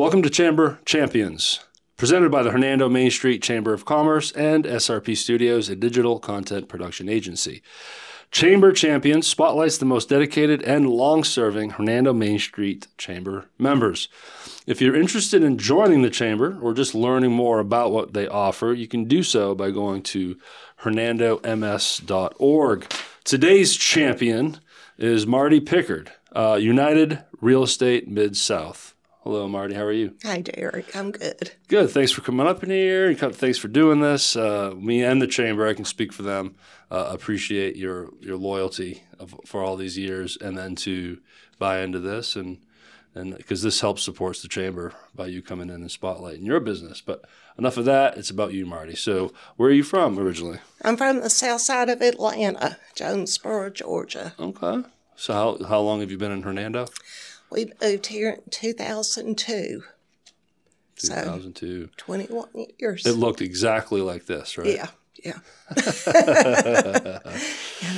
Welcome to Chamber Champions, presented by the Hernando Main Street Chamber of Commerce and SRP Studios, a digital content production agency. Chamber Champions spotlights the most dedicated and long serving Hernando Main Street Chamber members. If you're interested in joining the Chamber or just learning more about what they offer, you can do so by going to hernandoms.org. Today's champion is Marty Pickard, uh, United Real Estate Mid South. Hello, Marty. How are you? Hi, Derek. I'm good. Good. Thanks for coming up in here. and Thanks for doing this. Uh, me and the chamber, I can speak for them. Uh, appreciate your your loyalty of, for all these years, and then to buy into this, and and because this helps supports the chamber by you coming in and spotlighting your business. But enough of that. It's about you, Marty. So, where are you from originally? I'm from the south side of Atlanta, Jonesboro, Georgia. Okay. So, how how long have you been in Hernando? We moved here in 2002. 2002. So 21 years. It looked exactly like this, right? Yeah. Yeah. yeah.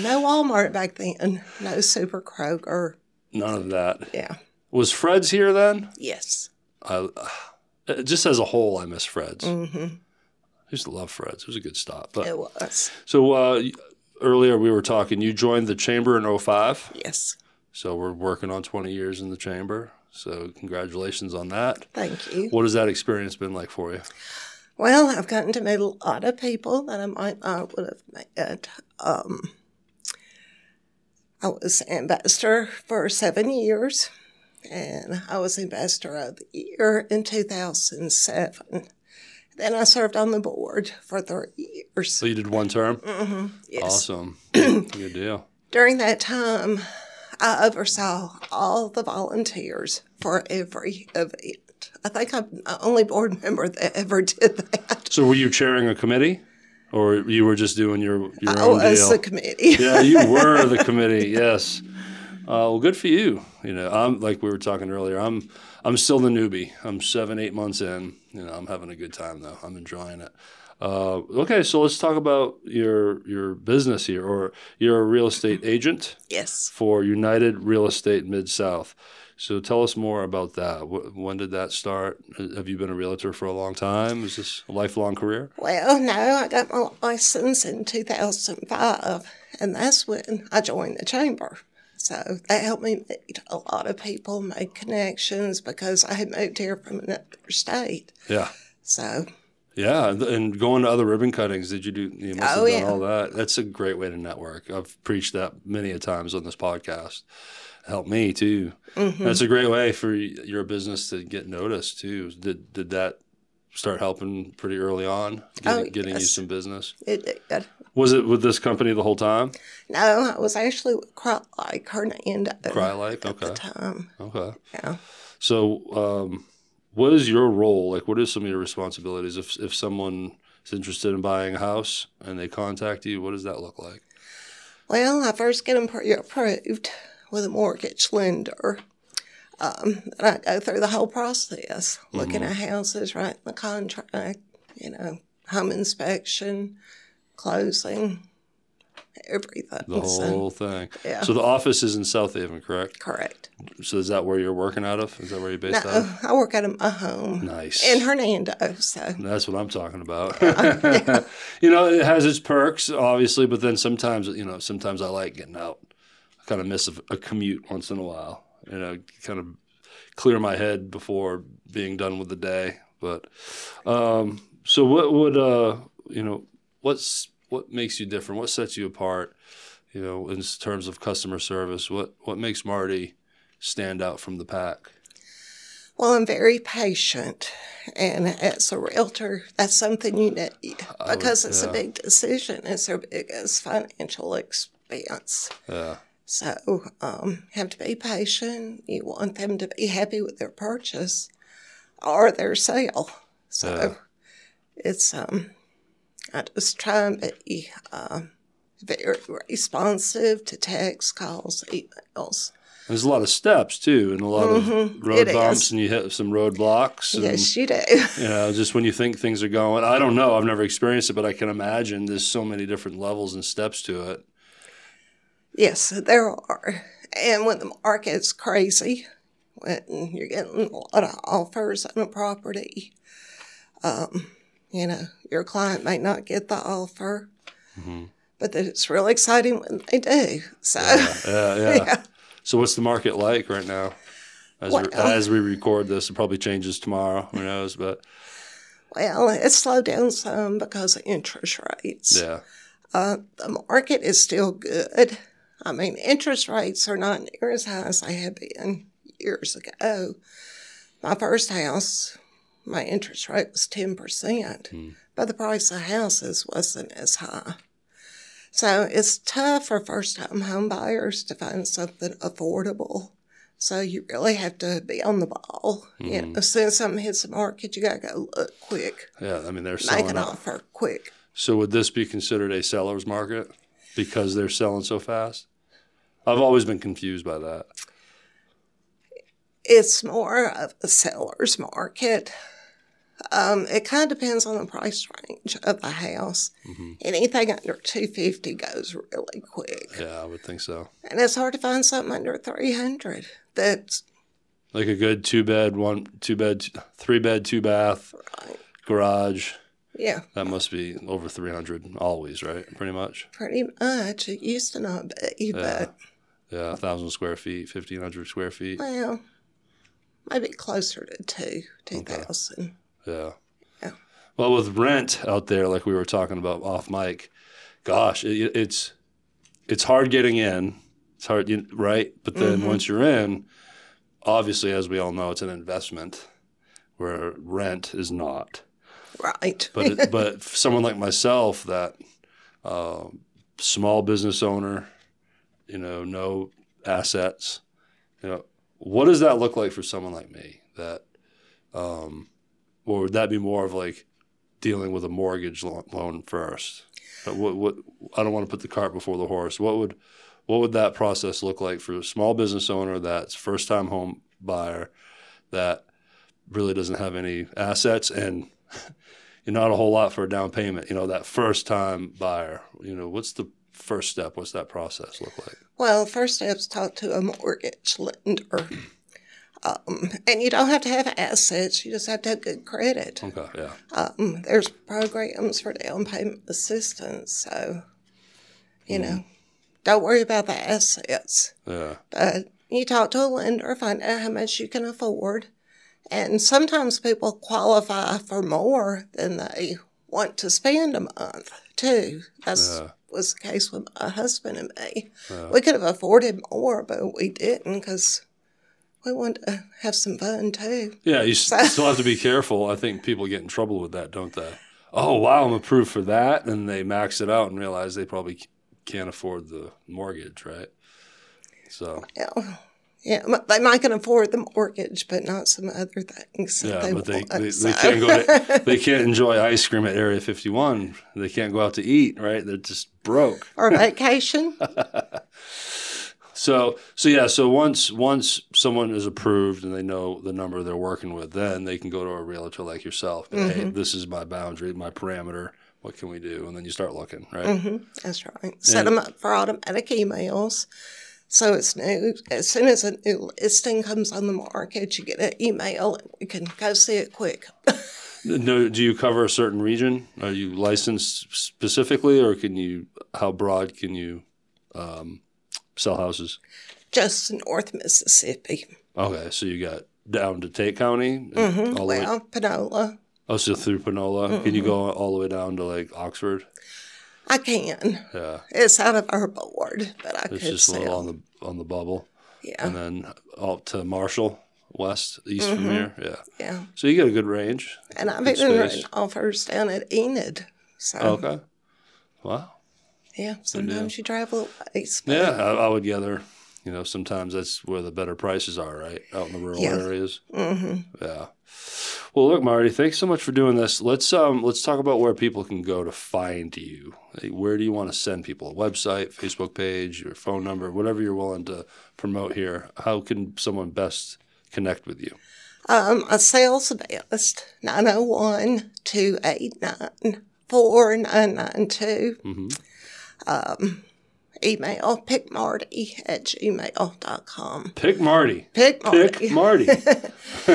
No Walmart back then. No Super Kroger. None of that. Yeah. Was Fred's here then? Yes. I, uh, just as a whole, I miss Fred's. Mm-hmm. I used to love Fred's. It was a good stop. But it was. So uh, earlier we were talking. You joined the chamber in 05? Yes. So we're working on 20 years in the chamber. So congratulations on that. Thank you. What has that experience been like for you? Well, I've gotten to meet a lot of people that I might not would have met. Um, I was ambassador for seven years, and I was ambassador of the year in 2007. Then I served on the board for three years. So you did one term? Mm-hmm. Yes. Awesome. Good deal. During that time, I oversaw all the volunteers for every event. I think I'm the only board member that ever did that. So were you chairing a committee? Or you were just doing your, your I own was deal? the committee. yeah, you were the committee. Yes. Uh, well, good for you. You know, I'm like we were talking earlier. I'm I'm still the newbie. I'm seven, eight months in. You know, I'm having a good time though. I'm enjoying it. Uh, okay, so let's talk about your your business here, or you're a real estate agent. Yes. For United Real Estate Mid South. So tell us more about that. When did that start? Have you been a realtor for a long time? Is this a lifelong career? Well, no, I got my license in 2005, and that's when I joined the chamber. So that helped me meet a lot of people, make connections because I had moved here from another state. Yeah. So. Yeah, and going to other ribbon cuttings, did you do? You must oh, have done yeah. all that. That's a great way to network. I've preached that many a times on this podcast. Helped me too. Mm-hmm. That's a great way for your business to get noticed too. Did did that start helping pretty early on, getting, oh, getting yes. you some business? It did. Was it with this company the whole time? No, I was actually with Cry Like Hernando. Cry Like, okay. At the time. Okay. Yeah. So, um, what is your role? Like, what is some of your responsibilities if if someone is interested in buying a house and they contact you? What does that look like? Well, I first get them pre-approved with a mortgage lender. Um, and I go through the whole process, looking Mm-hmm. at houses, writing the contract, you know, home inspection, closing, everything. The So, whole thing. yeah. So the office is in Southaven, correct? correct. So is that where you're working out of? Is that where you're based out No, of? I work at my home Nice. in Hernando. So, That's what I'm talking about. you know, it has its perks, obviously, but then sometimes, you know, sometimes I like getting out. I kind of miss a, a commute once in a while. You know, kind of clear my head before being done with the day. But um, so, what would uh, you know? What's what makes you different? What sets you apart? You know, in terms of customer service, what what makes Marty stand out from the pack? well, I'm very patient. And as a realtor, that's something you need I would- because it's yeah. a big decision. It's their biggest financial expense. Yeah, So, um, have to be patient. You want them to be happy with their purchase or their sale. So, Yeah. it's um, I just try and be um, very responsive to text, calls, emails. there's a lot of steps too, and a lot of road Mm-hmm. It bumps, is. and you hit some roadblocks. And, Yes, you do. You know, just when you think things are going, I don't know. I've never experienced it, but I can imagine there's so many different levels and steps to it. yes, there are. And when the market's crazy, when you're getting a lot of offers on a property. Um, you know, your client may not get the offer, but that it's really exciting when they do. So, Yeah, yeah. yeah. So what's the market like right now? As, we, Well- as we record this, it probably changes tomorrow. Who knows? But well, it's slowed down some because of interest rates. yeah, Uh, the market is still good. I mean, interest rates are not near as high as they have been years ago. My first house, my interest rate was 10%, hmm. but the price of houses wasn't as high. So it's tough for first time home buyers to find something affordable. So you really have to be on the ball. You hmm. know, as soon as something hits the market, you got to go look quick, yeah. I mean, they're make an up. offer quick. So would this be considered a seller's market because they're selling so fast? I've always been confused by that. it's more of a seller's market. Um, it kind of depends on the price range of the house. Anything under two fifty goes really quick, Yeah, I would think so. and it's hard to find something under three hundred. That's Like a good two bed, one two bed, three bed, two bath right. garage. Yeah, That must be over three hundred always, right? Pretty much. pretty much. It used to not be, but Yeah, a thousand square feet, fifteen hundred square feet. well, maybe closer to two two thousand. Yeah. Well, with rent out there, like we were talking about off mic, gosh, it, it's it's hard getting in. It's hard, right? But then once you're in, obviously, as we all know, it's an investment, where rent is not. Right. But it, but someone like myself, that uh, small business owner, you know, no assets, you know, what does that look like for someone like me? That, um, or would that be more of like dealing with a mortgage loan first? What what I don't want to put the cart before the horse. What would what would that process look like for a small business owner that's first time home buyer that really doesn't have any assets and you're not a whole lot for a down payment. You know, that first time buyer, you know, what's the first step? What's that process look like? Well, first step's talk to a mortgage lender. Um, and you don't have to have assets, you just have to have good credit. Okay, yeah. Um, there's programs for down payment assistance, so, you know, don't worry about the assets. Yeah. But you talk to a lender, find out how much you can afford. And sometimes people qualify for more than they want to spend a month, too. That's Yeah. was the case with my husband and me. We could have afforded more, but we didn't because we want to have some fun, too. Yeah, you s- still have to be careful. I think people get in trouble with that, don't they? Oh, wow, I'm approved for that. And they max it out and realize they probably can't afford the mortgage, right? So, Yeah, yeah, they might can afford the mortgage, but not some other things. yeah, they but they, want, they, they can't go to, they can't enjoy ice cream at Area 51. They can't go out to eat, right? They're just broke. or vacation. So so yeah, so once once someone is approved and they know the number they're working with, then they can go to a realtor like yourself. And, Hey, this is my boundary, my parameter. What can we do? And then you start looking, right? hmm That's right. Set them up for automatic emails. So it's new. As soon as a new listing comes on the market, you get an email and we can go see it quick. No, do you cover a certain region? Are you licensed specifically, or can you? How broad can you um, sell houses? Just North Mississippi. Okay, so you got down to Tate County, and mm-hmm, all the way. Well, Panola. Oh, so through Panola. Can you go mm-hmm. all the way down to like Oxford? I can. Yeah, It's out of our board, but I it's could just a little on the on the bubble. yeah, and then out to Marshall, west, east from mm-hmm. here. Yeah. yeah. So you get a good range. And I've Good even space. written offers down at Enid. So, Okay. Wow. Yeah, sometimes you travel a but- Yeah, I, I would gather. You know, sometimes that's where the better prices are, right? Out in the rural Yeah. areas. Mm-hmm. Yeah. Well, look, Marty, thanks so much for doing this. Let's um let's talk about where people can go to find you. Where do you want to send people? A website, Facebook page, your phone number, whatever you're willing to promote here. How can someone best connect with you? Um, a sales best, 901 289 4992. Um, email pickmarty at gmail.com. Pick Marty. Pick Marty. Pick Marty. and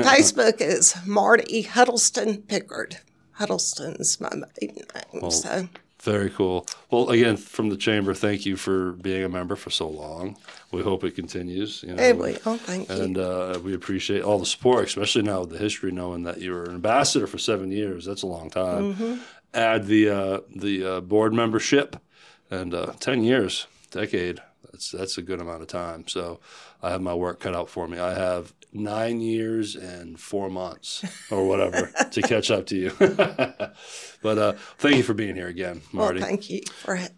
Facebook is Marty Huddleston Pickard. Huddleston's my maiden name. so Very cool. Well, again, from the chamber, thank you for being a member for so long. We hope it continues. You know, Hey, we- oh, thank you. And uh, we appreciate all the support, especially now with the history, knowing that you were an ambassador for seven years. That's a long time. Mm-hmm. Add the uh, the uh, board membership, and uh, ten years, decade. That's that's a good amount of time. So I have my work cut out for me. I have nine years and four months or whatever to catch up to you. but uh, thank you for being here again, Marty. well, thank you for me.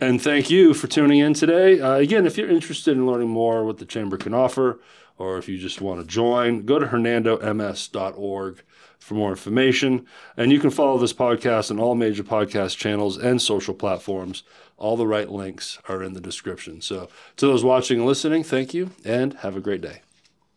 And thank you for tuning in today. Uh, again, if you're interested in learning more what the Chamber can offer, or if you just want to join, go to hernandoms.org for more information. And you can follow this podcast on all major podcast channels and social platforms. All the right links are in the description. So, to those watching and listening, thank you and have a great day.